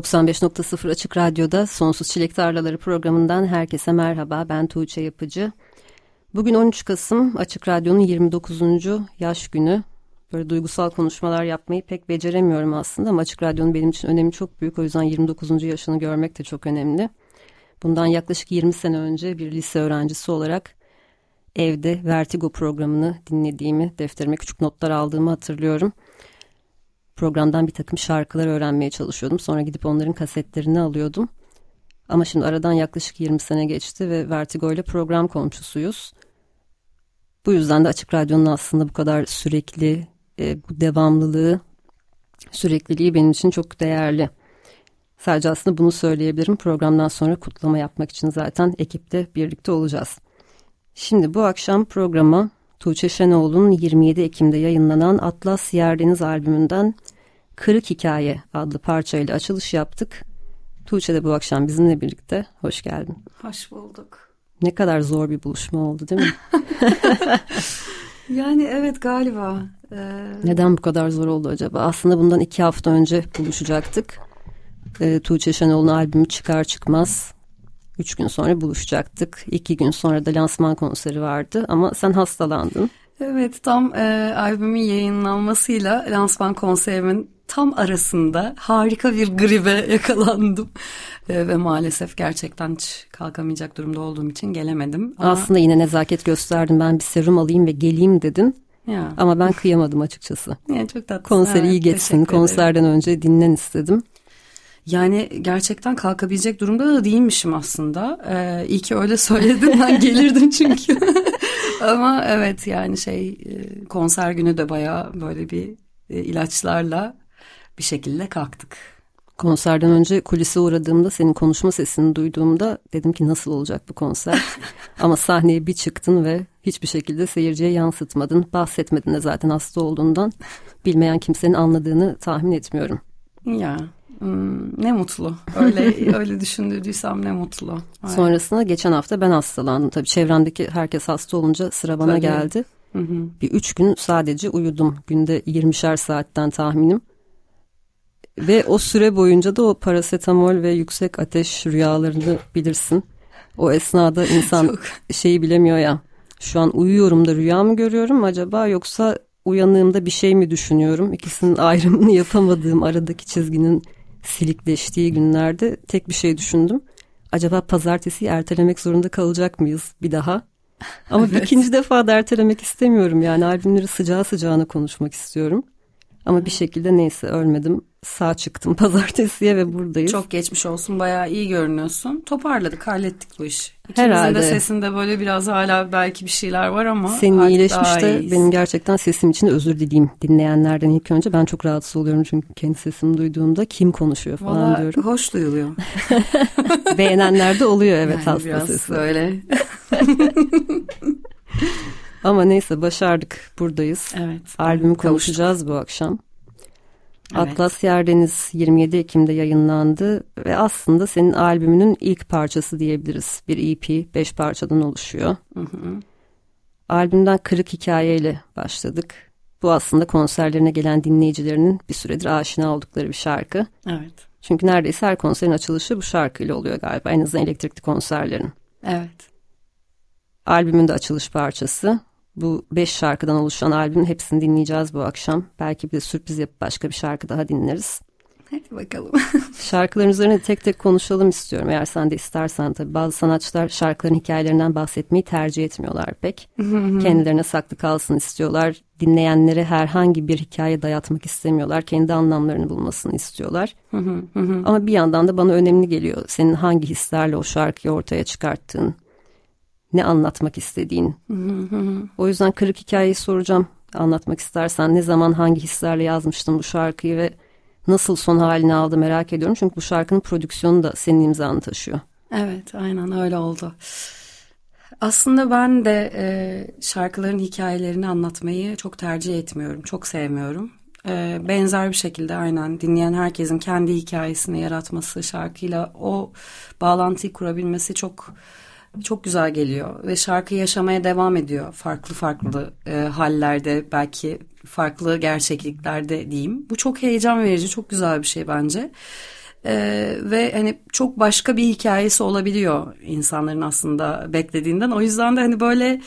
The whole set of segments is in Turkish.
95.0 Açık Radyo'da Sonsuz Çilek Tarlaları programından herkese merhaba. Ben Tuğçe Yapıcı. Bugün 13 Kasım Açık Radyo'nun 29. yaş günü. Böyle duygusal konuşmalar yapmayı pek beceremiyorum aslında ama Açık Radyo'nun benim için önemi çok büyük. O yüzden 29. yaşını görmek de çok önemli. Bundan yaklaşık 20 sene önce bir lise öğrencisi olarak evde Vertigo programını dinlediğimi, defterime küçük notlar aldığımı hatırlıyorum programdan bir takım şarkılar öğrenmeye çalışıyordum. Sonra gidip onların kasetlerini alıyordum. Ama şimdi aradan yaklaşık 20 sene geçti ve Vertigo ile program komşusuyuz. Bu yüzden de Açık Radyo'nun aslında bu kadar sürekli, e, bu devamlılığı, sürekliliği benim için çok değerli. Sadece aslında bunu söyleyebilirim. Programdan sonra kutlama yapmak için zaten ekipte birlikte olacağız. Şimdi bu akşam programa Tuğçe Şenoğlu'nun 27 Ekim'de yayınlanan Atlas Yerdeniz albümünden Kırık Hikaye adlı parçayla açılış yaptık. Tuğçe de bu akşam bizimle birlikte. Hoş geldin. Hoş bulduk. Ne kadar zor bir buluşma oldu değil mi? yani evet galiba. Ee... Neden bu kadar zor oldu acaba? Aslında bundan iki hafta önce buluşacaktık. Ee, Tuğçe Şenol'un albümü çıkar çıkmaz Üç gün sonra buluşacaktık. İki gün sonra da lansman konseri vardı ama sen hastalandın. Evet tam e, albümün yayınlanmasıyla lansman konserimin tam arasında harika bir gribe yakalandım. E, ve maalesef gerçekten hiç kalkamayacak durumda olduğum için gelemedim. Ama... Aslında yine nezaket gösterdim ben bir serum alayım ve geleyim dedin. Ya. Ama ben kıyamadım açıkçası. Yani çok tatlı. Konser evet, iyi geçsin. Konserden önce dinlen istedim. Yani gerçekten kalkabilecek durumda da değilmişim aslında. Ee, iyi ki öyle söyledin ben gelirdim çünkü. Ama evet yani şey e, konser günü de baya böyle bir e, ilaçlarla bir şekilde kalktık. Konserden önce kulise uğradığımda senin konuşma sesini duyduğumda dedim ki nasıl olacak bu konser? Ama sahneye bir çıktın ve hiçbir şekilde seyirciye yansıtmadın. Bahsetmedin de zaten hasta olduğundan. Bilmeyen kimsenin anladığını tahmin etmiyorum. Ya Hmm, ne mutlu. Öyle öyle düşündürdüysem ne mutlu. Evet. Sonrasında geçen hafta ben hastalandım. Tabii çevremdeki herkes hasta olunca sıra bana Tabii. geldi. Hı hı. Bir üç gün sadece uyudum. Günde 20'şer saatten tahminim. Ve o süre boyunca da o parasetamol ve yüksek ateş rüyalarını bilirsin. O esnada insan Çok. şeyi bilemiyor ya. Şu an uyuyorum da rüya mı görüyorum acaba yoksa uyanığımda bir şey mi düşünüyorum? İkisinin ayrımını yapamadığım aradaki çizginin silikleştiği günlerde tek bir şey düşündüm. Acaba pazartesi ertelemek zorunda kalacak mıyız bir daha? Ama evet. ikinci defa da ertelemek istemiyorum. Yani albümleri sıcağı sıcağına konuşmak istiyorum. Ama bir şekilde neyse ölmedim. Sağ çıktım pazartesiye ve buradayız. Çok geçmiş olsun. Bayağı iyi görünüyorsun. Toparladık, hallettik bu işi. İkimizin Herhalde. de sesinde böyle biraz hala belki bir şeyler var ama Senin iyileşmiş de benim gerçekten sesim için özür dileyim dinleyenlerden ilk önce. Ben çok rahatsız oluyorum çünkü kendi sesimi duyduğumda kim konuşuyor falan Vallahi diyorum. hoş duyuluyor. Beğenenler de oluyor evet yani hasta biraz sesi. öyle. Ama neyse başardık buradayız. Evet. Albümü konuşacağız bu akşam. Evet. Atlas Yerdeniz 27 Ekim'de yayınlandı ve aslında senin albümünün ilk parçası diyebiliriz. Bir EP 5 parçadan oluşuyor. Hı hı. Albümden kırık hikayeyle başladık. Bu aslında konserlerine gelen dinleyicilerinin bir süredir aşina oldukları bir şarkı. Evet. Çünkü neredeyse her konserin açılışı bu şarkıyla oluyor galiba. En azından elektrikli konserlerin. Evet. Albümün de açılış parçası. Bu beş şarkıdan oluşan albümün hepsini dinleyeceğiz bu akşam. Belki bir de sürpriz yapıp başka bir şarkı daha dinleriz. Hadi bakalım. Şarkıların üzerine tek tek konuşalım istiyorum eğer sen de istersen tabii. Bazı sanatçılar şarkıların hikayelerinden bahsetmeyi tercih etmiyorlar pek. Kendilerine saklı kalsın istiyorlar. Dinleyenlere herhangi bir hikaye dayatmak istemiyorlar. Kendi anlamlarını bulmasını istiyorlar. Ama bir yandan da bana önemli geliyor. Senin hangi hislerle o şarkıyı ortaya çıkarttığın. Ne anlatmak istediğin. o yüzden kırık hikayeyi soracağım. Anlatmak istersen ne zaman hangi hislerle yazmıştın bu şarkıyı ve nasıl son halini aldı merak ediyorum. Çünkü bu şarkının prodüksiyonu da senin imzanı taşıyor. Evet aynen öyle oldu. Aslında ben de e, şarkıların hikayelerini anlatmayı çok tercih etmiyorum. Çok sevmiyorum. E, benzer bir şekilde aynen dinleyen herkesin kendi hikayesini yaratması, şarkıyla o bağlantıyı kurabilmesi çok çok güzel geliyor ve şarkı yaşamaya devam ediyor farklı farklı e, hallerde belki farklı gerçekliklerde diyeyim. Bu çok heyecan verici, çok güzel bir şey bence. Ee, ve hani çok başka bir hikayesi olabiliyor insanların aslında beklediğinden. O yüzden de hani böyle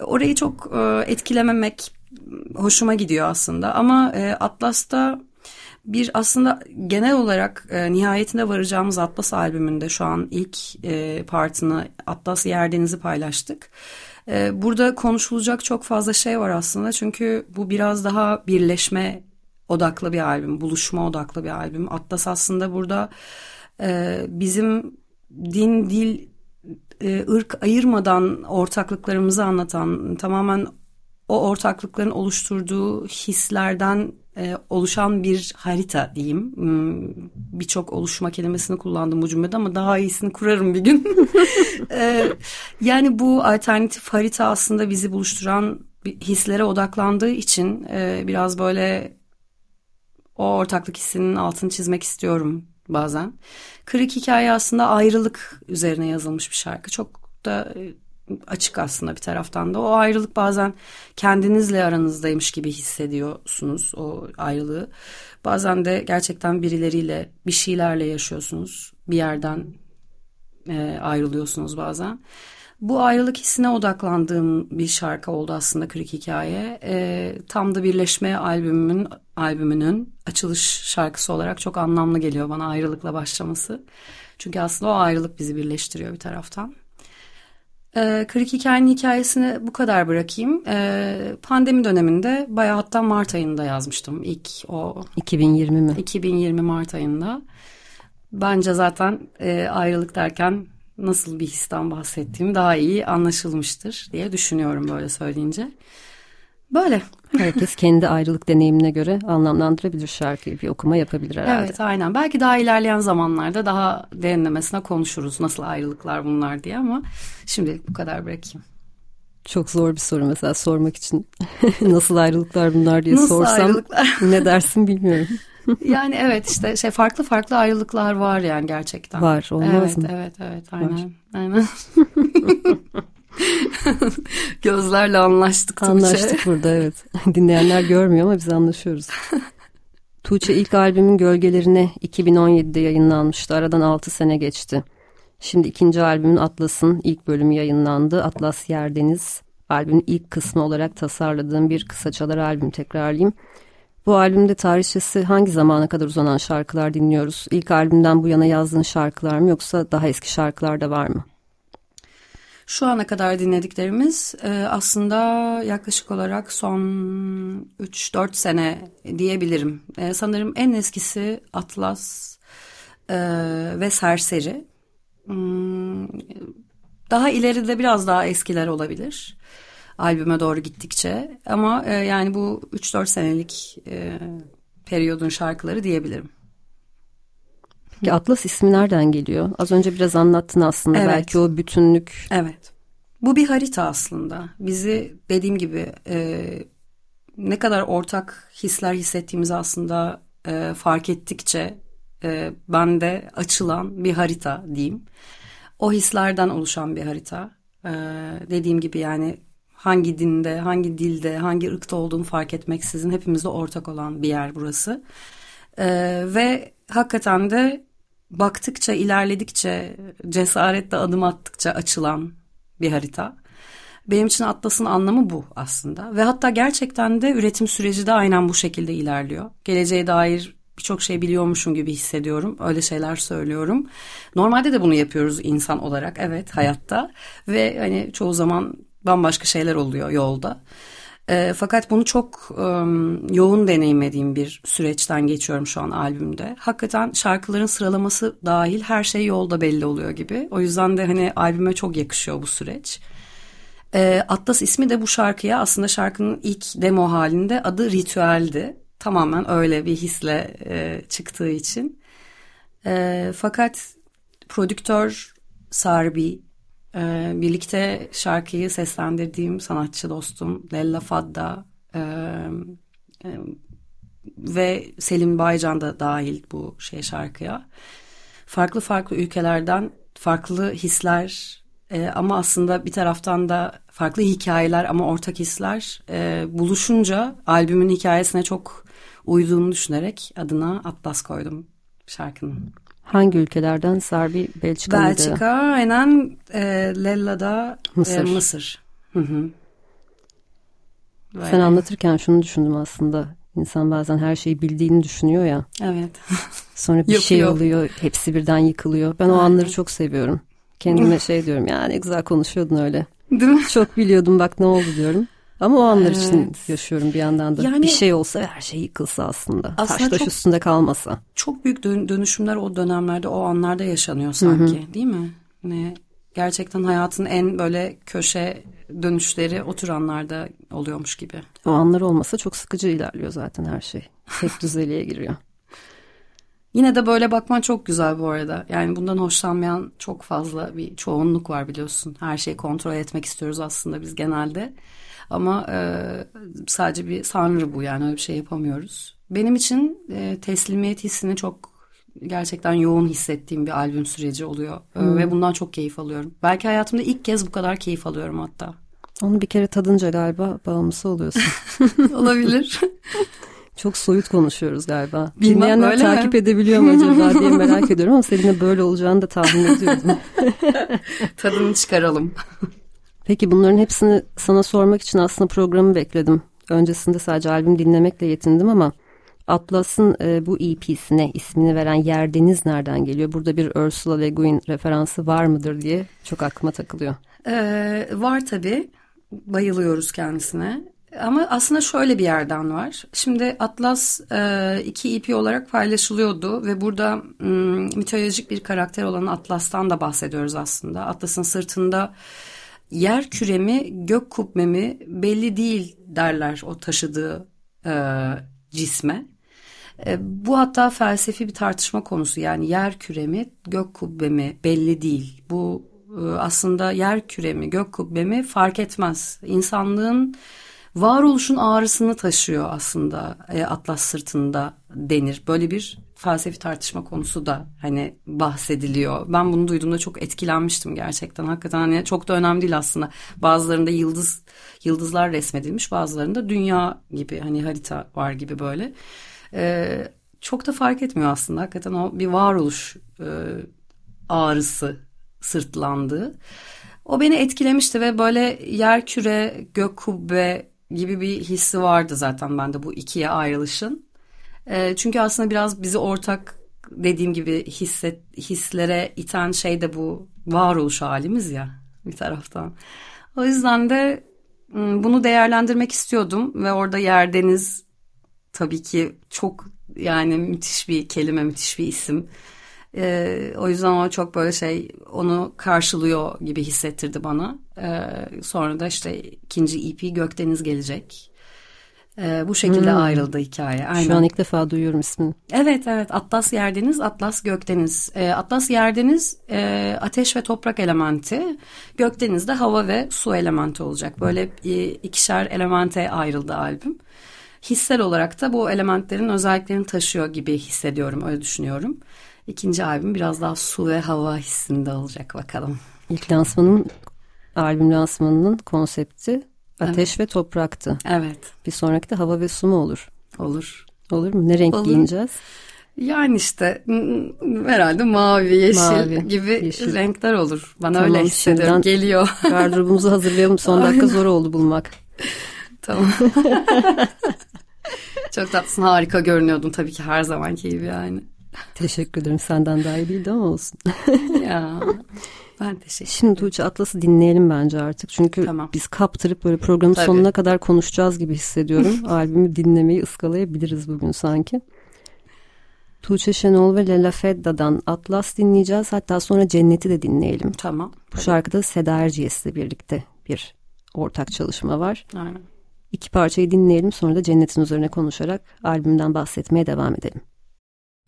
orayı çok e, etkilememek hoşuma gidiyor aslında. Ama e, Atlas'ta bir aslında genel olarak e, nihayetinde varacağımız Atlas albümünde şu an ilk e, partını Atlas Yerdeniz'i paylaştık. E, burada konuşulacak çok fazla şey var aslında çünkü bu biraz daha birleşme odaklı bir albüm, buluşma odaklı bir albüm. Atlas aslında burada e, bizim din, dil, e, ırk ayırmadan ortaklıklarımızı anlatan, tamamen o ortaklıkların oluşturduğu hislerden e, oluşan bir harita diyeyim. Hmm, birçok oluşma kelimesini kullandım bu cümlede ama daha iyisini kurarım bir gün. e, yani bu alternatif harita aslında bizi buluşturan hislere odaklandığı için e, biraz böyle o ortaklık hissinin altını çizmek istiyorum bazen. Kırık hikaye aslında ayrılık üzerine yazılmış bir şarkı. Çok da açık aslında bir taraftan da. O ayrılık bazen kendinizle aranızdaymış gibi hissediyorsunuz o ayrılığı. Bazen de gerçekten birileriyle bir şeylerle yaşıyorsunuz. Bir yerden e, ayrılıyorsunuz bazen. Bu ayrılık hissine odaklandığım bir şarkı oldu aslında Kırık Hikaye. E, tam da Birleşme albümümün albümünün açılış şarkısı olarak çok anlamlı geliyor bana ayrılıkla başlaması. Çünkü aslında o ayrılık bizi birleştiriyor bir taraftan. E, Kırık Hikayenin hikayesini bu kadar bırakayım. E, pandemi döneminde bayağı hatta Mart ayında yazmıştım ilk o. 2020 mi? 2020 Mart ayında. Bence zaten e, ayrılık derken nasıl bir histen bahsettiğim daha iyi anlaşılmıştır diye düşünüyorum böyle söyleyince. Böyle. Herkes kendi ayrılık deneyimine göre anlamlandırabilir şarkıyı, bir okuma yapabilir herhalde. Evet aynen. Belki daha ilerleyen zamanlarda daha derinlemesine konuşuruz nasıl ayrılıklar bunlar diye ama şimdi bu kadar bırakayım. Çok zor bir soru mesela sormak için nasıl ayrılıklar bunlar diye nasıl sorsam ayrılıklar? ne dersin bilmiyorum. yani evet işte şey farklı farklı ayrılıklar var yani gerçekten. Var olmaz evet, mı? Evet evet aynen. Var. Aynen. Gözlerle anlaştık Tuğçe. Anlaştık burada evet. Dinleyenler görmüyor ama biz anlaşıyoruz. Tuğçe ilk albümün gölgelerine 2017'de yayınlanmıştı. Aradan 6 sene geçti. Şimdi ikinci albümün Atlas'ın ilk bölümü yayınlandı. Atlas Yerdeniz albümün ilk kısmı olarak tasarladığım bir kısaçalar albüm tekrarlayayım. Bu albümde tarihçesi hangi zamana kadar uzanan şarkılar dinliyoruz? İlk albümden bu yana yazdığın şarkılar mı yoksa daha eski şarkılar da var mı? Şu ana kadar dinlediklerimiz e, aslında yaklaşık olarak son 3-4 sene diyebilirim. E, sanırım en eskisi Atlas e, ve Serseri. Hmm, daha ileride biraz daha eskiler olabilir albüme doğru gittikçe. Ama yani bu 3-4 senelik periyodun şarkıları diyebilirim. Peki Atlas ismi nereden geliyor? Az önce biraz anlattın aslında evet. belki o bütünlük. Evet. Bu bir harita aslında. Bizi dediğim gibi e, ne kadar ortak hisler hissettiğimizi aslında e, fark ettikçe e, bende açılan bir harita diyeyim. O hislerden oluşan bir harita. E, dediğim gibi yani hangi dinde, hangi dilde, hangi ırkta olduğunu fark etmeksizin hepimizde ortak olan bir yer burası. E, ve hakikaten de baktıkça, ilerledikçe, cesaretle adım attıkça açılan bir harita. Benim için Atlas'ın anlamı bu aslında. Ve hatta gerçekten de üretim süreci de aynen bu şekilde ilerliyor. Geleceğe dair birçok şey biliyormuşum gibi hissediyorum. Öyle şeyler söylüyorum. Normalde de bunu yapıyoruz insan olarak evet hayatta ve hani çoğu zaman bambaşka şeyler oluyor yolda. E, fakat bunu çok e, yoğun deneyimlediğim bir süreçten geçiyorum şu an albümde. Hakikaten şarkıların sıralaması dahil her şey yolda belli oluyor gibi. O yüzden de hani albüme çok yakışıyor bu süreç. E, Atlas ismi de bu şarkıya aslında şarkının ilk demo halinde adı Ritüel'di. Tamamen öyle bir hisle e, çıktığı için. E, fakat prodüktör Sarbi e, birlikte şarkıyı seslendirdiğim sanatçı dostum Lella Fadda e, e, ve Selim Baycan da dahil bu şey şarkıya. Farklı farklı ülkelerden farklı hisler e, ama aslında bir taraftan da farklı hikayeler ama ortak hisler e, buluşunca albümün hikayesine çok uyduğunu düşünerek adına Atlas koydum şarkının. Hangi ülkelerden? Sarbi Belçika? Belçika aynen e, Lella'da Mısır. E, Mısır. Hı hı. Sen anlatırken şunu düşündüm aslında. İnsan bazen her şeyi bildiğini düşünüyor ya. Evet. Sonra bir şey oluyor. Hepsi birden yıkılıyor. Ben o anları çok seviyorum. Kendime şey diyorum ya ne güzel konuşuyordun öyle. Değil mi? Çok biliyordum bak ne oldu diyorum. Ama o anlar evet. için yaşıyorum bir yandan da. Yani, bir şey olsa her şey yıkılsa aslında. aslında Taş taş üstünde kalmasa. Çok büyük dönüşümler o dönemlerde o anlarda yaşanıyor sanki Hı-hı. değil mi? Ne gerçekten hayatın en böyle köşe dönüşleri o tür anlarda oluyormuş gibi. O anlar olmasa çok sıkıcı ilerliyor zaten her şey. Hep düzeliğe giriyor. Yine de böyle bakman çok güzel bu arada. Yani bundan hoşlanmayan çok fazla bir çoğunluk var biliyorsun. Her şeyi kontrol etmek istiyoruz aslında biz genelde. Ama e, sadece bir sanrı bu yani öyle bir şey yapamıyoruz. Benim için e, teslimiyet hissini çok gerçekten yoğun hissettiğim bir albüm süreci oluyor. Hmm. Ve bundan çok keyif alıyorum. Belki hayatımda ilk kez bu kadar keyif alıyorum hatta. Onu bir kere tadınca galiba bağımlısı oluyorsun. Olabilir. Çok soyut konuşuyoruz galiba. Bilmem Dinleyenler takip mi? edebiliyor mu acaba diye merak ediyorum ama seninle böyle olacağını da tahmin ediyordum. Tadını çıkaralım. Peki bunların hepsini sana sormak için aslında programı bekledim. Öncesinde sadece albüm dinlemekle yetindim ama Atlas'ın e, bu EP'sine ismini veren Yer Deniz nereden geliyor? Burada bir Ursula Le Guin referansı var mıdır diye çok aklıma takılıyor. Ee, var tabii. Bayılıyoruz kendisine. Ama aslında şöyle bir yerden var. Şimdi Atlas e, iki EP olarak paylaşılıyordu ve burada m, mitolojik bir karakter olan Atlas'tan da bahsediyoruz aslında. Atlas'ın sırtında yer küremi gök kubbemi belli değil derler o taşıdığı e, cisme. E, bu hatta felsefi bir tartışma konusu yani yer küremi gök kubbemi belli değil. Bu e, aslında yer küremi gök kubbemi fark etmez. İnsanlığın varoluşun ağrısını taşıyor aslında e, Atlas sırtında denir. Böyle bir felsefi tartışma konusu da hani bahsediliyor. Ben bunu duyduğumda çok etkilenmiştim gerçekten. Hakikaten hani çok da önemli değil aslında. Bazılarında yıldız yıldızlar resmedilmiş, bazılarında dünya gibi hani harita var gibi böyle. Ee, çok da fark etmiyor aslında. Hakikaten o bir varoluş e, ağrısı sırtlandığı. O beni etkilemişti ve böyle yer küre, gök kubbe gibi bir hissi vardı zaten bende bu ikiye ayrılışın. E, çünkü aslında biraz bizi ortak dediğim gibi hisset, hislere iten şey de bu varoluş halimiz ya bir taraftan. O yüzden de bunu değerlendirmek istiyordum ve orada yerdeniz tabii ki çok yani müthiş bir kelime, müthiş bir isim. Ee, o yüzden o çok böyle şey onu karşılıyor gibi hissettirdi bana. Ee, sonra da işte ikinci EP Gökdeniz gelecek. Ee, bu şekilde hmm. ayrıldı hikaye. Aynen. Şu an ilk defa duyuyorum ismini. Evet evet Atlas Yerdeniz, Atlas Gökdeniz. Ee, Atlas Yerdeniz e, ateş ve toprak elementi. Gökdeniz de hava ve su elementi olacak. Böyle e, ikişer elemente ayrıldı albüm. Hissel olarak da bu elementlerin özelliklerini taşıyor gibi hissediyorum, öyle düşünüyorum. İkinci albüm biraz daha su ve hava hissinde olacak bakalım. İlk lansmanın, albüm lansmanının konsepti ateş evet. ve topraktı. Evet. Bir sonraki de hava ve su mu olur? Olur. Olur mu? Ne renk olur. giyineceğiz? Yani işte herhalde mavi, yeşil mavi, gibi yeşil. renkler olur. Bana tamam, öyle hissediyorum. Geliyor. Gardırobumuzu hazırlayalım. Son dakika zor oldu bulmak. tamam. Çok tatlısın harika görünüyordun tabii ki her zamanki gibi yani. Teşekkür ederim senden daha iyi değildi ama olsun. ya ben teşekkür Şimdi Tuğçe Atlas'ı dinleyelim bence artık. Çünkü tamam. biz kaptırıp böyle programın Tabii. sonuna kadar konuşacağız gibi hissediyorum. Albümü dinlemeyi ıskalayabiliriz bugün sanki. Tuğçe Şenol ve Lela Fedda'dan Atlas dinleyeceğiz. Hatta sonra Cennet'i de dinleyelim. Tamam. Bu şarkıda Seda Erciyes'le birlikte bir ortak çalışma var. Aynen. İki parçayı dinleyelim sonra da Cennet'in üzerine konuşarak albümden bahsetmeye devam edelim.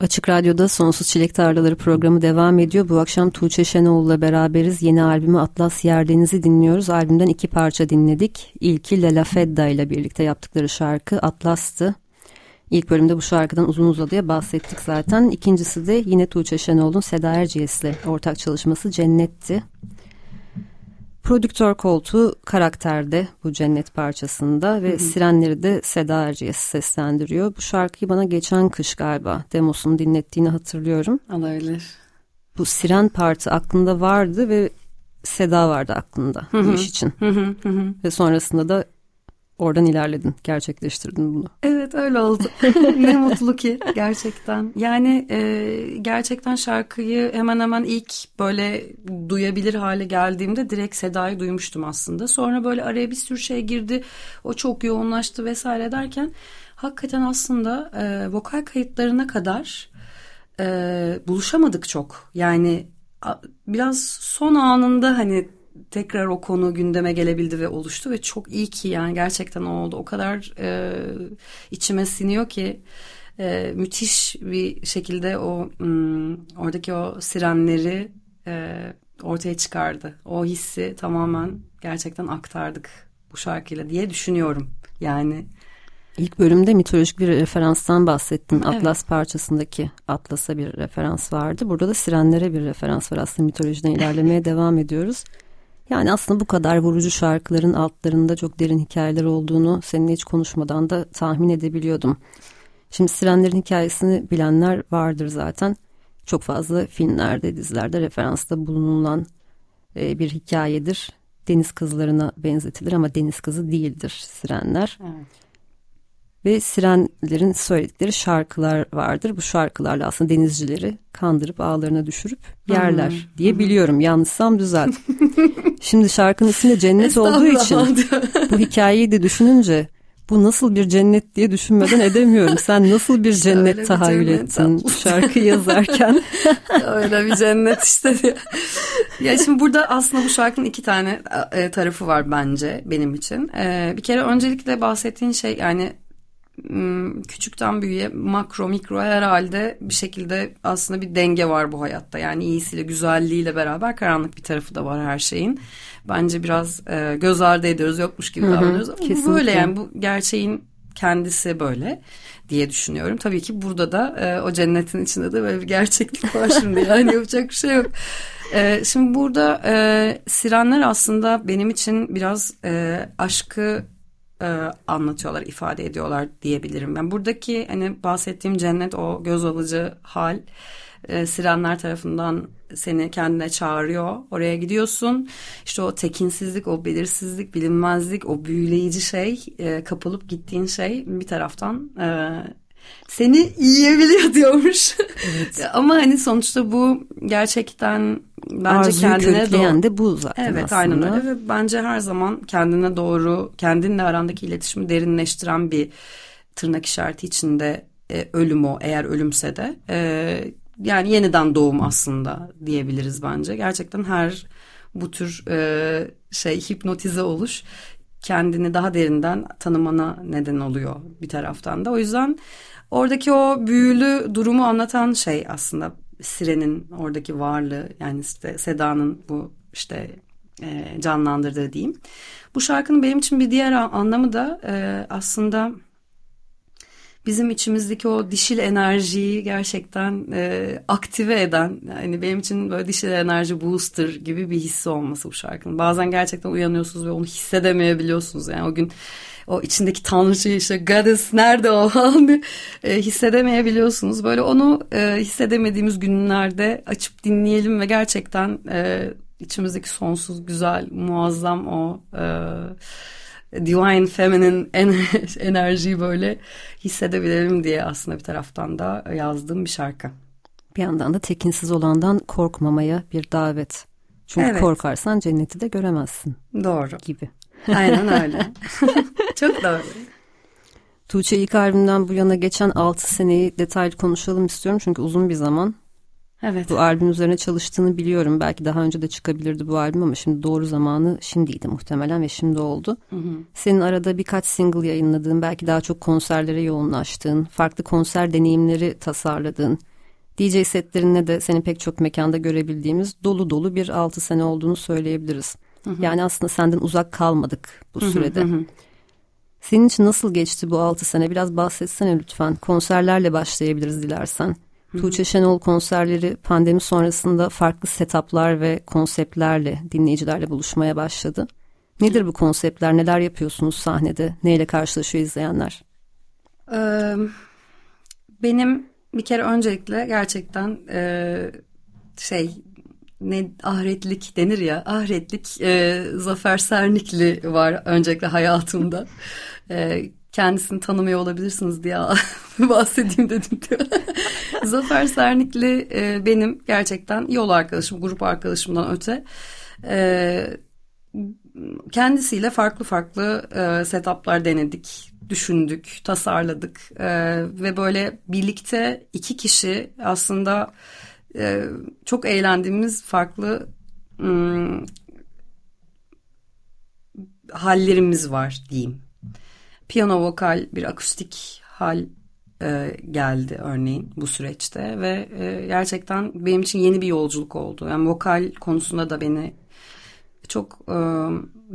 Açık Radyo'da Sonsuz Çilek Tarlaları programı devam ediyor. Bu akşam Tuğçe Şenoğlu'la beraberiz. Yeni albümü Atlas Yerdeniz'i dinliyoruz. Albümden iki parça dinledik. İlki Lela Fedda ile birlikte yaptıkları şarkı Atlas'tı. İlk bölümde bu şarkıdan uzun uzadıya bahsettik zaten. İkincisi de yine Tuğçe Şenol'un Seda Erciyes'le ortak çalışması Cennet'ti. Prodüktör koltuğu karakterde bu cennet parçasında ve hı hı. sirenleri de Seda Erciyes seslendiriyor. Bu şarkıyı bana geçen kış galiba demosunu dinlettiğini hatırlıyorum. Olabilir. Bu siren parti aklında vardı ve Seda vardı aklında hı hı. bu iş için. Hı hı hı. Ve sonrasında da oradan ilerledin, gerçekleştirdin bunu. Evet öyle oldu. ne mutlu ki gerçekten. Yani e, gerçekten şarkıyı hemen hemen ilk böyle duyabilir hale geldiğimde direkt Seda'yı duymuştum aslında. Sonra böyle araya bir sürü şey girdi. O çok yoğunlaştı vesaire derken hakikaten aslında e, vokal kayıtlarına kadar e, buluşamadık çok. Yani biraz son anında hani tekrar o konu gündeme gelebildi ve oluştu ve çok iyi ki yani gerçekten oldu. O kadar e, içime siniyor ki e, müthiş bir şekilde o m, oradaki o sirenleri e, ortaya çıkardı. O hissi tamamen gerçekten aktardık bu şarkıyla diye düşünüyorum. Yani İlk bölümde mitolojik bir referanstan bahsettim. Evet. Atlas parçasındaki Atlas'a bir referans vardı. Burada da sirenlere bir referans var. Aslında mitolojiden ilerlemeye devam ediyoruz. Yani aslında bu kadar vurucu şarkıların altlarında çok derin hikayeler olduğunu seninle hiç konuşmadan da tahmin edebiliyordum. Şimdi Sirenlerin hikayesini bilenler vardır zaten. Çok fazla filmlerde, dizilerde referansta bulunulan e, bir hikayedir. Deniz kızlarına benzetilir ama deniz kızı değildir Sirenler. Evet ve sirenlerin söyledikleri şarkılar vardır. Bu şarkılarla aslında denizcileri kandırıp ağlarına düşürüp yerler hmm. diye biliyorum. Yanlışsam düzelt. Şimdi şarkının ismi cennet olduğu için bu hikayeyi de düşününce bu nasıl bir cennet diye düşünmeden edemiyorum. Sen nasıl bir cennet Öyle tahayyül bir cennet ettin şarkı yazarken? Öyle bir cennet işte. ya şimdi burada aslında bu şarkının iki tane e, tarafı var bence benim için. E, bir kere öncelikle bahsettiğin şey yani küçükten büyüğe makro mikro herhalde bir şekilde aslında bir denge var bu hayatta. Yani iyisiyle güzelliğiyle beraber karanlık bir tarafı da var her şeyin. Bence biraz e, göz ardı ediyoruz yokmuş gibi davranıyoruz ama Kesinlikle. bu böyle yani bu gerçeğin kendisi böyle diye düşünüyorum. Tabii ki burada da e, o cennetin içinde de böyle bir gerçeklik var şimdi yani yapacak bir şey yok. E, şimdi burada e, sirenler aslında benim için biraz e, aşkı e, anlatıyorlar, ifade ediyorlar diyebilirim. Ben buradaki hani bahsettiğim cennet o göz alıcı hal e, sirenler tarafından seni kendine çağırıyor. Oraya gidiyorsun. İşte o tekinsizlik, o belirsizlik, bilinmezlik, o büyüleyici şey, e, kapılıp gittiğin şey bir taraftan e, seni yiyebiliyor diyormuş. Evet. Ama hani sonuçta bu gerçekten bence Arzuyu kendine doğru. de bu zaten evet, aslında. aynen öyle ve bence her zaman kendine doğru, kendinle arandaki iletişimi derinleştiren bir tırnak işareti içinde e, ölüm o eğer ölümse de e, yani yeniden doğum aslında diyebiliriz bence. Gerçekten her bu tür e, şey hipnotize oluş kendini daha derinden tanımana neden oluyor bir taraftan da. O yüzden Oradaki o büyülü durumu anlatan şey aslında Siren'in oradaki varlığı yani işte Seda'nın bu işte e, canlandırdığı diyeyim. Bu şarkının benim için bir diğer anlamı da e, aslında bizim içimizdeki o dişil enerjiyi gerçekten e, aktive eden yani benim için böyle dişil enerji booster gibi bir hissi olması bu şarkının. Bazen gerçekten uyanıyorsunuz ve onu hissedemeyebiliyorsunuz yani o gün o içindeki tanrıçı işte goddess nerede o falan e, hissedemeyebiliyorsunuz. Böyle onu e, hissedemediğimiz günlerde açıp dinleyelim ve gerçekten e, içimizdeki sonsuz güzel muazzam o e, divine feminine enerjiyi böyle hissedebilelim diye aslında bir taraftan da yazdığım bir şarkı. Bir yandan da tekinsiz olandan korkmamaya bir davet. Çünkü evet. korkarsan cenneti de göremezsin. Doğru. Gibi. Aynen öyle. Çok doğru. Tuğçe ilk albümden bu yana geçen 6 seneyi detaylı konuşalım istiyorum. Çünkü uzun bir zaman. Evet. Bu albüm üzerine çalıştığını biliyorum. Belki daha önce de çıkabilirdi bu albüm ama şimdi doğru zamanı şimdiydi muhtemelen ve şimdi oldu. Hı hı. Senin arada birkaç single yayınladığın, belki daha çok konserlere yoğunlaştığın, farklı konser deneyimleri tasarladığın, DJ setlerinde de seni pek çok mekanda görebildiğimiz dolu dolu bir altı sene olduğunu söyleyebiliriz. Hı hı. Yani aslında senden uzak kalmadık bu sürede. Hı hı Senin için nasıl geçti bu altı sene? Biraz bahsetsene lütfen. Konserlerle başlayabiliriz dilersen. Hı. Tuğçe Şenol konserleri pandemi sonrasında farklı setuplar ve konseptlerle dinleyicilerle buluşmaya başladı. Nedir bu konseptler? Neler yapıyorsunuz sahnede? Neyle karşılaşıyor izleyenler? Ee, benim bir kere öncelikle gerçekten e, şey ne ahretlik denir ya ahretlik e, Zafer Sernikli var öncelikle hayatımda. E, kendisini tanımıyor olabilirsiniz diye bahsedeyim dedim diyor. Zafer Sernikli e, benim gerçekten yol arkadaşım, grup arkadaşımdan öte. E, kendisiyle farklı farklı e, setuplar denedik, düşündük, tasarladık e, ve böyle birlikte iki kişi aslında e, çok eğlendiğimiz farklı ım, hallerimiz var diyeyim. Piyano vokal bir akustik hal e, geldi örneğin bu süreçte ve e, gerçekten benim için yeni bir yolculuk oldu. Yani vokal konusunda da beni çok e,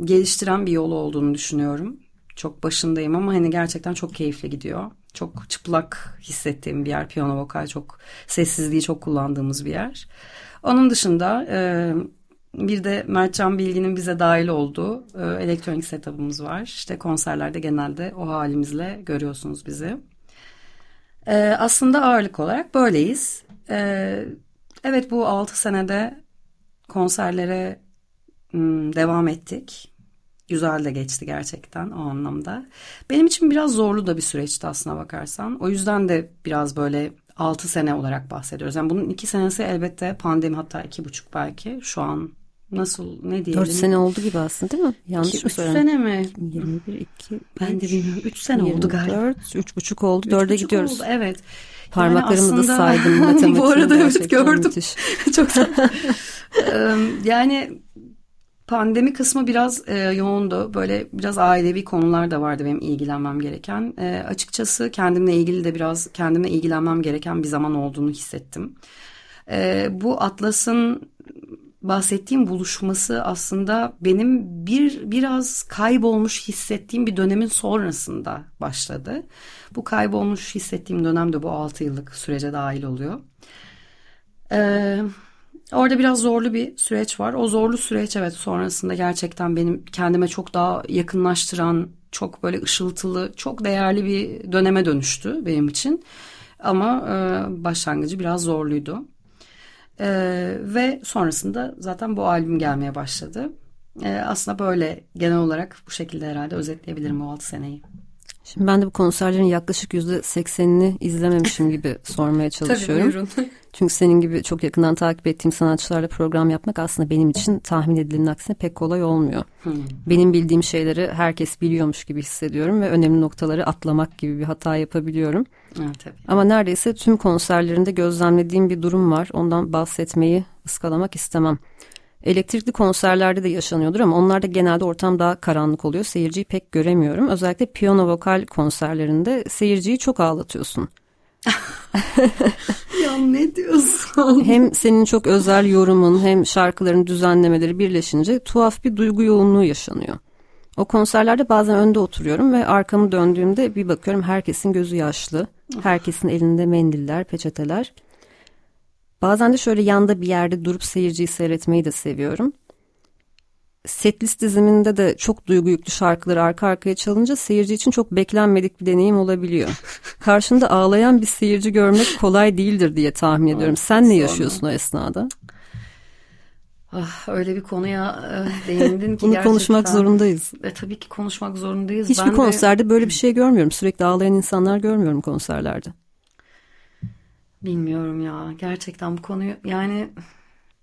geliştiren bir yol olduğunu düşünüyorum. Çok başındayım ama hani gerçekten çok keyifli gidiyor. Çok çıplak hissettiğim bir yer piyano vokal çok sessizliği çok kullandığımız bir yer. Onun dışında e, bir de Mertcan Bilgi'nin bize dahil olduğu e, elektronik setup'ımız var. İşte konserlerde genelde o halimizle görüyorsunuz bizi. E, aslında ağırlık olarak böyleyiz. E, evet bu 6 senede konserlere m, devam ettik. Güzel de geçti gerçekten o anlamda. Benim için biraz zorlu da bir süreçti aslına bakarsan. O yüzden de biraz böyle 6 sene olarak bahsediyoruz. Yani bunun 2 senesi elbette pandemi hatta 2,5 belki şu an nasıl ne diyelim. 4 sene oldu gibi aslında değil mi? Yanlış İki, mı söylüyorum? sene mi? 21, 2, Ben de bilmiyorum. 3 sene 24, oldu galiba. 4, 3,5 oldu. 4'e gidiyoruz. Oldu, evet. Parmaklarımı yani aslında... da saydım. Bu arada evet gördüm. Çok Yani pandemi kısmı biraz e, yoğundu. Böyle biraz ailevi konular da vardı benim ilgilenmem gereken. E, açıkçası kendimle ilgili de biraz kendime ilgilenmem gereken bir zaman olduğunu hissettim. E, bu Atlas'ın bahsettiğim buluşması aslında benim bir biraz kaybolmuş hissettiğim bir dönemin sonrasında başladı. Bu kaybolmuş hissettiğim dönem de bu 6 yıllık sürece dahil oluyor. Ee, orada biraz zorlu bir süreç var. O zorlu süreç evet sonrasında gerçekten benim kendime çok daha yakınlaştıran, çok böyle ışıltılı, çok değerli bir döneme dönüştü benim için. Ama e, başlangıcı biraz zorluydu. Ee, ve sonrasında zaten bu albüm gelmeye başladı. Ee, aslında böyle genel olarak bu şekilde herhalde özetleyebilirim o 6 seneyi. Şimdi ben de bu konserlerin yaklaşık yüzde seksenini izlememişim gibi sormaya çalışıyorum. Tabii buyurun. Çünkü senin gibi çok yakından takip ettiğim sanatçılarla program yapmak aslında benim için tahmin edilenin aksine pek kolay olmuyor. Hmm. Benim bildiğim şeyleri herkes biliyormuş gibi hissediyorum ve önemli noktaları atlamak gibi bir hata yapabiliyorum. Evet, tabii. Ama neredeyse tüm konserlerinde gözlemlediğim bir durum var. Ondan bahsetmeyi ıskalamak istemem. Elektrikli konserlerde de yaşanıyordur ama onlarda genelde ortam daha karanlık oluyor. Seyirciyi pek göremiyorum. Özellikle piyano vokal konserlerinde seyirciyi çok ağlatıyorsun. ya ne diyorsun? Hem senin çok özel yorumun hem şarkıların düzenlemeleri birleşince tuhaf bir duygu yoğunluğu yaşanıyor. O konserlerde bazen önde oturuyorum ve arkamı döndüğümde bir bakıyorum herkesin gözü yaşlı. Herkesin elinde mendiller, peçeteler. Bazen de şöyle yanda bir yerde durup seyirciyi seyretmeyi de seviyorum. Setlist diziminde de çok duygu yüklü şarkıları arka arkaya çalınca seyirci için çok beklenmedik bir deneyim olabiliyor. Karşında ağlayan bir seyirci görmek kolay değildir diye tahmin ediyorum. Sen ne yaşıyorsun o esnada? Ah, öyle bir konuya e, değindin ki Bunu gerçekten. konuşmak zorundayız. E, tabii ki konuşmak zorundayız. Hiçbir ben konserde de... böyle bir şey görmüyorum. Sürekli ağlayan insanlar görmüyorum konserlerde. Bilmiyorum ya gerçekten bu konuyu yani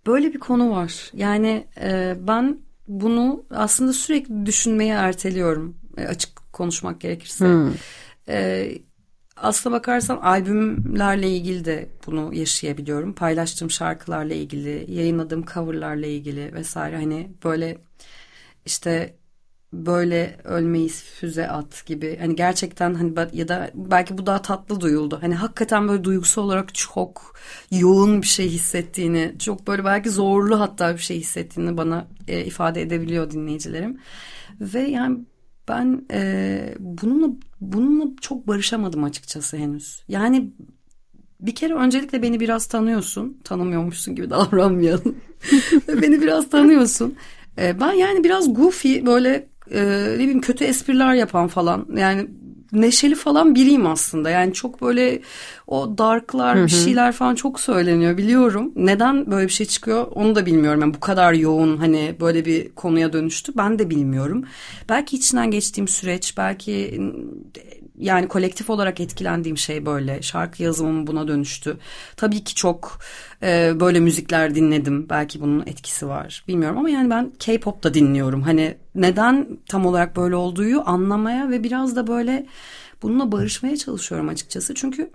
böyle bir konu var. Yani e, ben bunu aslında sürekli düşünmeye erteliyorum e, açık konuşmak gerekirse. Hmm. E, aslına bakarsan albümlerle ilgili de bunu yaşayabiliyorum. Paylaştığım şarkılarla ilgili, yayınladığım coverlarla ilgili vesaire. Hani böyle işte böyle ölmeyiz füze at gibi hani gerçekten hani ya da belki bu daha tatlı duyuldu. Hani hakikaten böyle duygusal olarak çok yoğun bir şey hissettiğini, çok böyle belki zorlu hatta bir şey hissettiğini bana e, ifade edebiliyor dinleyicilerim. Ve yani ben e, bununla bununla çok barışamadım açıkçası henüz. Yani bir kere öncelikle beni biraz tanıyorsun. Tanımıyormuşsun gibi davranmayalım. beni biraz tanıyorsun. E, ben yani biraz goofy böyle e, ne bileyim kötü espriler yapan falan. Yani neşeli falan biriyim aslında. Yani çok böyle o darklar bir şeyler falan çok söyleniyor biliyorum. Neden böyle bir şey çıkıyor onu da bilmiyorum. Yani bu kadar yoğun hani böyle bir konuya dönüştü ben de bilmiyorum. Belki içinden geçtiğim süreç belki yani kolektif olarak etkilendiğim şey böyle. Şarkı yazımım buna dönüştü. Tabii ki çok e, böyle müzikler dinledim. Belki bunun etkisi var. Bilmiyorum ama yani ben K-pop da dinliyorum. Hani neden tam olarak böyle olduğu anlamaya ve biraz da böyle bununla barışmaya çalışıyorum açıkçası. Çünkü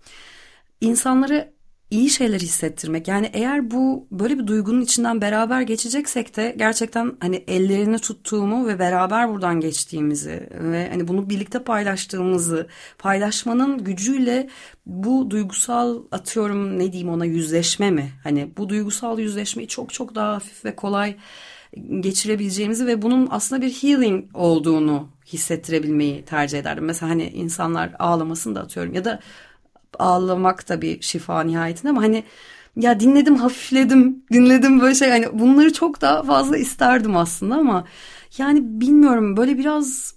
insanları iyi şeyler hissettirmek. Yani eğer bu böyle bir duygunun içinden beraber geçeceksek de gerçekten hani ellerini tuttuğumu ve beraber buradan geçtiğimizi ve hani bunu birlikte paylaştığımızı paylaşmanın gücüyle bu duygusal atıyorum ne diyeyim ona yüzleşme mi? Hani bu duygusal yüzleşmeyi çok çok daha hafif ve kolay geçirebileceğimizi ve bunun aslında bir healing olduğunu hissettirebilmeyi tercih ederdim. Mesela hani insanlar ağlamasını da atıyorum ya da ağlamak da bir şifa nihayetinde ama hani ya dinledim hafifledim dinledim böyle şey hani bunları çok daha fazla isterdim aslında ama yani bilmiyorum böyle biraz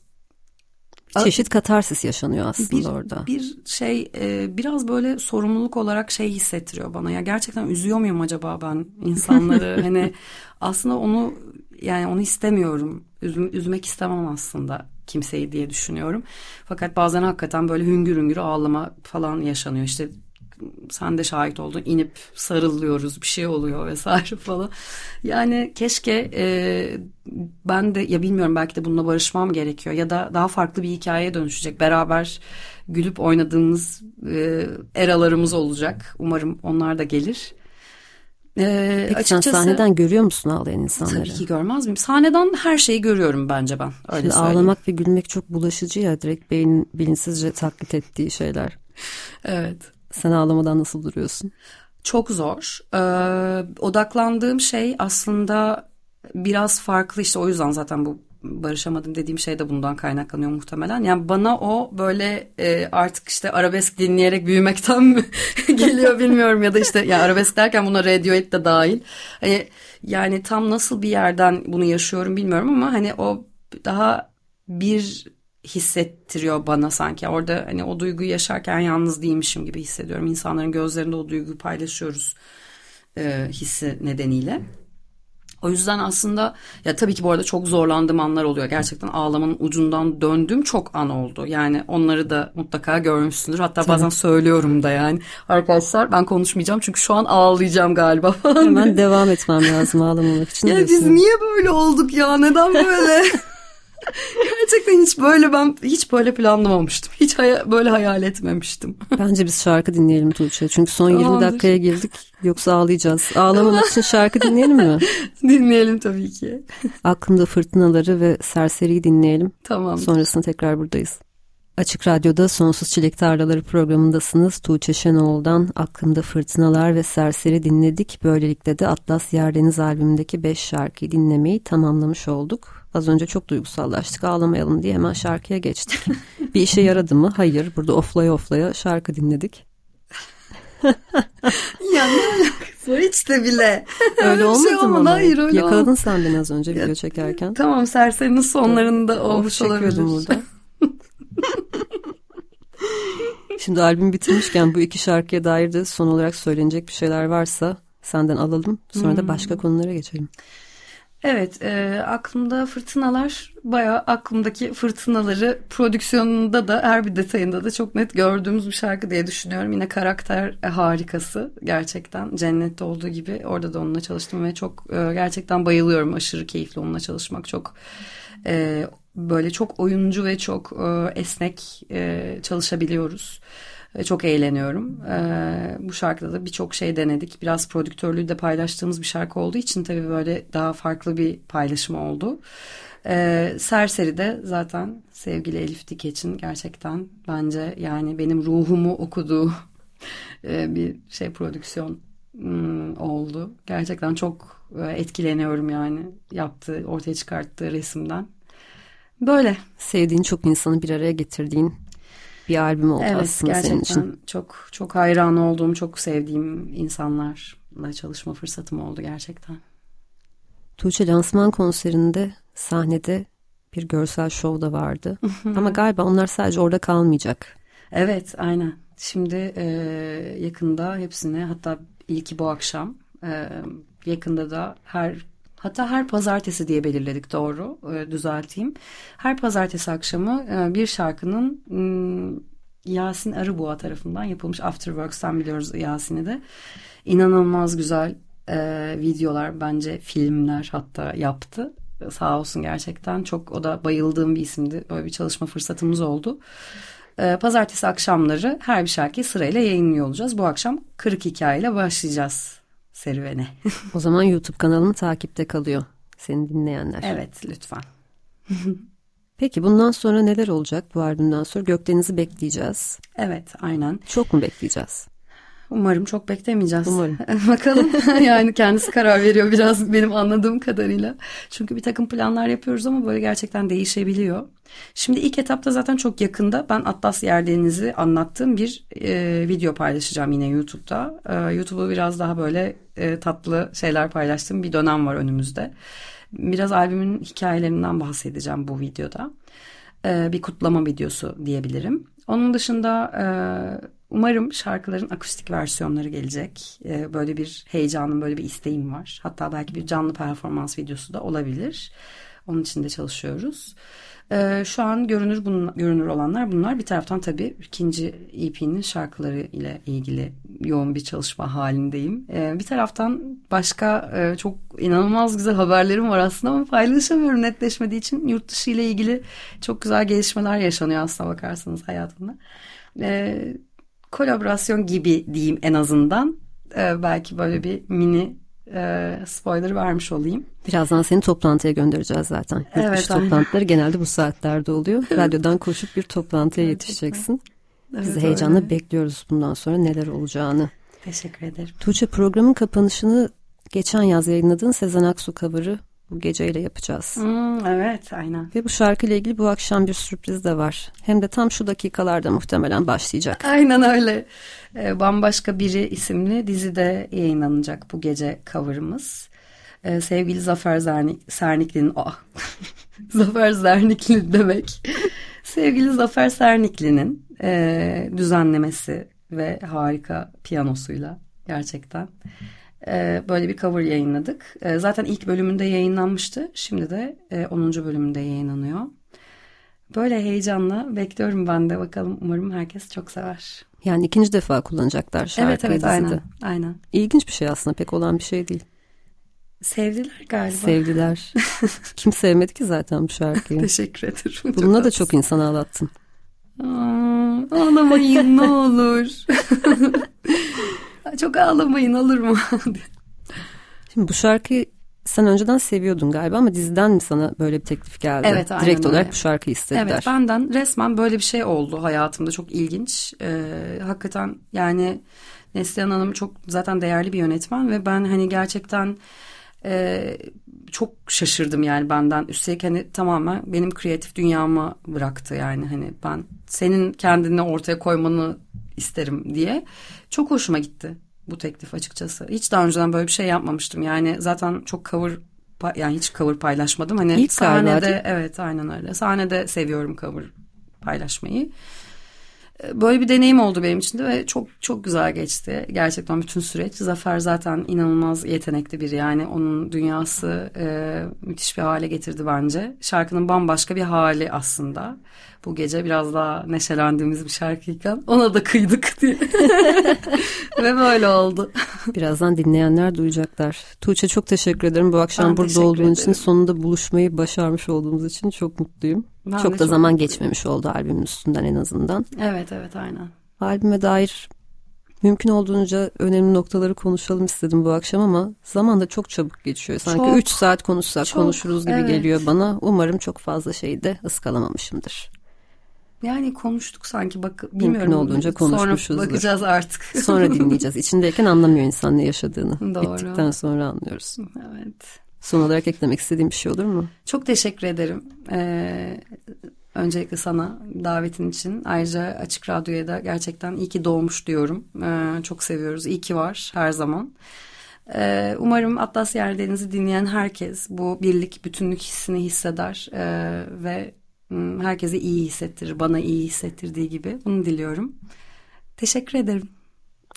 çeşit katarsis yaşanıyor aslında bir, orada. Bir şey e, biraz böyle sorumluluk olarak şey hissettiriyor bana. Ya gerçekten üzüyor muyum acaba ben insanları? Hani aslında onu yani onu istemiyorum. Üz, üzmek istemem aslında kimseyi diye düşünüyorum. Fakat bazen hakikaten böyle hüngür hüngür ağlama falan yaşanıyor. İşte sen de şahit oldun inip sarılıyoruz bir şey oluyor vesaire falan. Yani keşke e, ben de ya bilmiyorum belki de bununla barışmam gerekiyor ya da daha farklı bir hikayeye dönüşecek. Beraber gülüp oynadığımız e, eralarımız olacak. Umarım onlar da gelir. Ee, Peki açıkçası, sen sahneden görüyor musun ağlayan insanları? Tabii ki görmez miyim? Sahneden her şeyi görüyorum bence ben. Öyle Şimdi ağlamak ve gülmek çok bulaşıcı ya direkt beynin bilinçsizce taklit ettiği şeyler. evet. Sen ağlamadan nasıl duruyorsun? Çok zor. Ee, odaklandığım şey aslında biraz farklı işte o yüzden zaten bu barışamadım dediğim şey de bundan kaynaklanıyor muhtemelen. Yani bana o böyle e, artık işte arabesk dinleyerek büyümekten mi geliyor bilmiyorum ya da işte ya arabesk derken buna Radiohead de dahil. Hani yani tam nasıl bir yerden bunu yaşıyorum bilmiyorum ama hani o daha bir hissettiriyor bana sanki. Orada hani o duyguyu yaşarken yalnız değilmişim gibi hissediyorum. İnsanların gözlerinde o duyguyu paylaşıyoruz e, hissi nedeniyle. O yüzden aslında ya tabii ki bu arada çok zorlandığım anlar oluyor. Gerçekten ağlamanın ucundan döndüğüm çok an oldu. Yani onları da mutlaka görmüşsündür. Hatta tabii. bazen söylüyorum da yani. Arkadaşlar ben konuşmayacağım çünkü şu an ağlayacağım galiba falan. Hemen devam etmem lazım ağlamamak için. ya biz niye böyle olduk ya? Neden böyle? Gerçekten hiç böyle ben hiç böyle planlamamıştım. Hiç hay- böyle hayal etmemiştim. Bence biz şarkı dinleyelim Tuğçe. Çünkü son Tamamdır. 20 dakikaya girdik. Yoksa ağlayacağız. Ağlamamak için şarkı dinleyelim mi? dinleyelim tabii ki. Aklımda fırtınaları ve serseriyi dinleyelim. Tamam. Sonrasında tekrar buradayız. Açık Radyo'da Sonsuz Çilek Tarlaları programındasınız. Tuğçe Şenoğlu'dan Aklımda Fırtınalar ve Serseri dinledik. Böylelikle de Atlas Yerdeniz albümündeki 5 şarkıyı dinlemeyi tamamlamış olduk. Az önce çok duygusallaştık ağlamayalım diye hemen şarkıya geçtik. bir işe yaradı mı? Hayır. Burada oflaya oflaya şarkı dinledik. ya ne alakası var hiç de bile. Öyle şey olmadı şey mı? Hayır öyle Yakaladın olmadı. sen beni az önce video çekerken. Tamam serserinin sonlarında olmuş olabilir. burada. Şimdi albüm bitirmişken bu iki şarkıya dair de son olarak söylenecek bir şeyler varsa senden alalım. Sonra hmm. da başka konulara geçelim. Evet, e, aklımda fırtınalar bayağı aklımdaki fırtınaları prodüksiyonunda da her bir detayında da çok net gördüğümüz bir şarkı diye düşünüyorum. Yine karakter e, harikası gerçekten cennette olduğu gibi orada da onunla çalıştım ve çok e, gerçekten bayılıyorum. Aşırı keyifli onunla çalışmak çok e, böyle çok oyuncu ve çok e, esnek e, çalışabiliyoruz. Çok eğleniyorum. Ee, bu şarkıda da birçok şey denedik. Biraz prodüktörlüğü de paylaştığımız bir şarkı olduğu için tabii böyle daha farklı bir paylaşım oldu. Ee, Serseri de zaten sevgili Elif Dikeç'in gerçekten bence yani benim ruhumu okuduğu e, bir şey prodüksiyon hmm, oldu. Gerçekten çok e, etkileniyorum yani yaptığı, ortaya çıkarttığı resimden. Böyle. Sevdiğin çok insanı bir araya getirdiğin bir albüm oldu evet, aslında senin için. Gerçekten çok çok hayran olduğum, çok sevdiğim insanlarla çalışma fırsatım oldu gerçekten. Tuğçe lansman konserinde sahnede bir görsel şov da vardı. Ama galiba onlar sadece orada kalmayacak. Evet aynen. Şimdi e, yakında hepsine hatta ilki bu akşam e, yakında da her hatta her pazartesi diye belirledik doğru e, düzelteyim. Her pazartesi akşamı e, bir şarkının e, Yasin Arıboğa tarafından yapılmış Afterworks'tan biliyoruz Yasin'i de. İnanılmaz güzel e, videolar bence filmler hatta yaptı. Sağ olsun gerçekten çok o da bayıldığım bir isimdi. Böyle bir çalışma fırsatımız oldu. E, pazartesi akşamları her bir şarkıyı sırayla yayınlıyor olacağız. Bu akşam Kırık Hikaye başlayacağız serüvene. o zaman YouTube kanalını takipte kalıyor seni dinleyenler. Evet lütfen. Peki bundan sonra neler olacak bu albümden sonra? Gökdeniz'i bekleyeceğiz. Evet aynen. Çok mu bekleyeceğiz? Umarım çok beklemeyeceğiz. Umarım. Bakalım yani kendisi karar veriyor biraz benim anladığım kadarıyla. Çünkü bir takım planlar yapıyoruz ama böyle gerçekten değişebiliyor. Şimdi ilk etapta zaten çok yakında ben Atlas Yerdeniz'i anlattığım bir e, video paylaşacağım yine YouTube'da. E, YouTube'u biraz daha böyle e, tatlı şeyler paylaştığım bir dönem var önümüzde. Biraz albümün hikayelerinden bahsedeceğim bu videoda. E, bir kutlama videosu diyebilirim. Onun dışında e, umarım şarkıların akustik versiyonları gelecek. E, böyle bir heyecanım, böyle bir isteğim var. Hatta belki bir canlı performans videosu da olabilir. Onun için de çalışıyoruz. Ee, şu an görünür bunun, görünür olanlar bunlar. Bir taraftan tabii ikinci EP'nin şarkıları ile ilgili yoğun bir çalışma halindeyim. Ee, bir taraftan başka e, çok inanılmaz güzel haberlerim var aslında ama paylaşamıyorum netleşmediği için. Yurt dışı ile ilgili çok güzel gelişmeler yaşanıyor aslında bakarsanız hayatımda. Ee, kolaborasyon gibi diyeyim en azından. Ee, belki böyle bir mini e, spoiler vermiş olayım. Birazdan seni toplantıya göndereceğiz zaten. Yurt evet, dışı toplantıları genelde bu saatlerde oluyor. Radyodan koşup bir toplantıya yetişeceksin. Evet, Biz heyecanla öyle. bekliyoruz bundan sonra neler olacağını. Teşekkür ederim. Tuğçe programın kapanışını geçen yaz yayınladığın Sezen Aksu cover'ı bu geceyle yapacağız. Hmm, evet aynen. Ve bu şarkıyla ilgili bu akşam bir sürpriz de var. Hem de tam şu dakikalarda muhtemelen başlayacak. Aynen öyle. Ee, Bambaşka Biri isimli dizide yayınlanacak bu gece cover'ımız. Ee, sevgili Zafer Zernik, Sernikli'nin... Oh. Zafer Zernikli demek. sevgili Zafer Sernikli'nin e, düzenlemesi ve harika piyanosuyla gerçekten e, böyle bir cover yayınladık. E, zaten ilk bölümünde yayınlanmıştı. Şimdi de e, 10. bölümünde yayınlanıyor. Böyle heyecanla bekliyorum ben de bakalım. Umarım herkes çok sever. Yani ikinci defa kullanacaklar şarkıyı Evet evet dizide. aynen, aynen. İlginç bir şey aslında pek olan bir şey değil. Sevdiler galiba. Sevdiler. Kim sevmedi ki zaten bu şarkıyı. Teşekkür ederim. Bununla çok da çok insan ağlattın. Aa, ağlamayın ne olur. Çok ağlamayın olur mu? Şimdi bu şarkıyı sen önceden seviyordun galiba ama diziden mi sana böyle bir teklif geldi? Evet aynen Direkt öyle. olarak bu şarkıyı istediler. Evet benden resmen böyle bir şey oldu hayatımda çok ilginç. Ee, hakikaten yani Neslihan Hanım çok zaten değerli bir yönetmen ve ben hani gerçekten e, çok şaşırdım yani benden. Üstelik hani tamamen benim kreatif dünyama bıraktı yani hani ben senin kendini ortaya koymanı isterim diye. Çok hoşuma gitti bu teklif açıkçası. Hiç daha önceden böyle bir şey yapmamıştım. Yani zaten çok cover yani hiç cover paylaşmadım. Hani İlk sahnede evet aynen öyle. Sahnede seviyorum cover paylaşmayı. Böyle bir deneyim oldu benim için de ve çok çok güzel geçti. Gerçekten bütün süreç. Zafer zaten inanılmaz yetenekli biri yani onun dünyası e, müthiş bir hale getirdi bence. Şarkının bambaşka bir hali aslında. Bu gece biraz daha neşelendiğimiz bir şarkıyken ona da kıydık diye. ve böyle oldu. Birazdan dinleyenler duyacaklar. Tuğçe çok teşekkür ederim bu akşam ben burada olduğun ederim. için sonunda buluşmayı başarmış olduğumuz için çok mutluyum. Ben çok da çok zaman mutluyum. geçmemiş oldu albümün üstünden en azından. Evet evet aynen. Albüme dair mümkün olduğunca önemli noktaları konuşalım istedim bu akşam ama zaman da çok çabuk geçiyor. Sanki 3 saat konuşsak çok, konuşuruz gibi evet. geliyor bana. Umarım çok fazla şeyi de ıskalamamışımdır. Yani konuştuk sanki bak bilmiyorum. Mümkün olduğunca konuşmuşuzdur. Sonra bakacağız artık. sonra dinleyeceğiz. İçindeyken anlamıyor insan ne yaşadığını. Doğru. Bittikten sonra anlıyoruz. Evet. Son olarak eklemek istediğim bir şey olur mu? Çok teşekkür ederim. Ee, öncelikle sana davetin için. Ayrıca Açık Radyo'ya da gerçekten iyi ki doğmuş diyorum. Ee, çok seviyoruz. İyi ki var her zaman. Ee, umarım Atlas Yerdeniz'i dinleyen herkes bu birlik, bütünlük hissini hisseder ee, ve herkese iyi hissettirir. Bana iyi hissettirdiği gibi. Bunu diliyorum. Teşekkür ederim.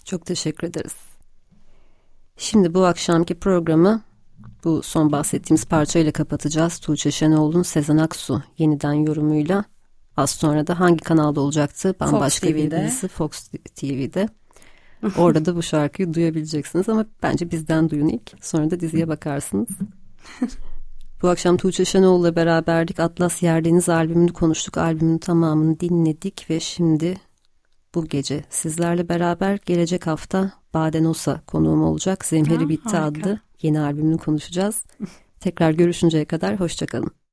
Çok teşekkür ederiz. Şimdi bu akşamki programı bu son bahsettiğimiz parçayla kapatacağız. Tuğçe Şenoğlu'nun Sezen Aksu yeniden yorumuyla. Az sonra da hangi kanalda olacaktı? Bambaşka Fox bir dizisi Fox TV'de. Orada da bu şarkıyı duyabileceksiniz ama bence bizden duyun ilk. Sonra da diziye bakarsınız. bu akşam Tuğçe Şenoğlu'la beraberdik. Atlas Yerdeniz albümünü konuştuk. Albümün tamamını dinledik ve şimdi bu gece sizlerle beraber gelecek hafta Badenosa konuğum olacak. Zemheri Bitti harika. adlı yeni albümünü konuşacağız. Tekrar görüşünceye kadar hoşçakalın.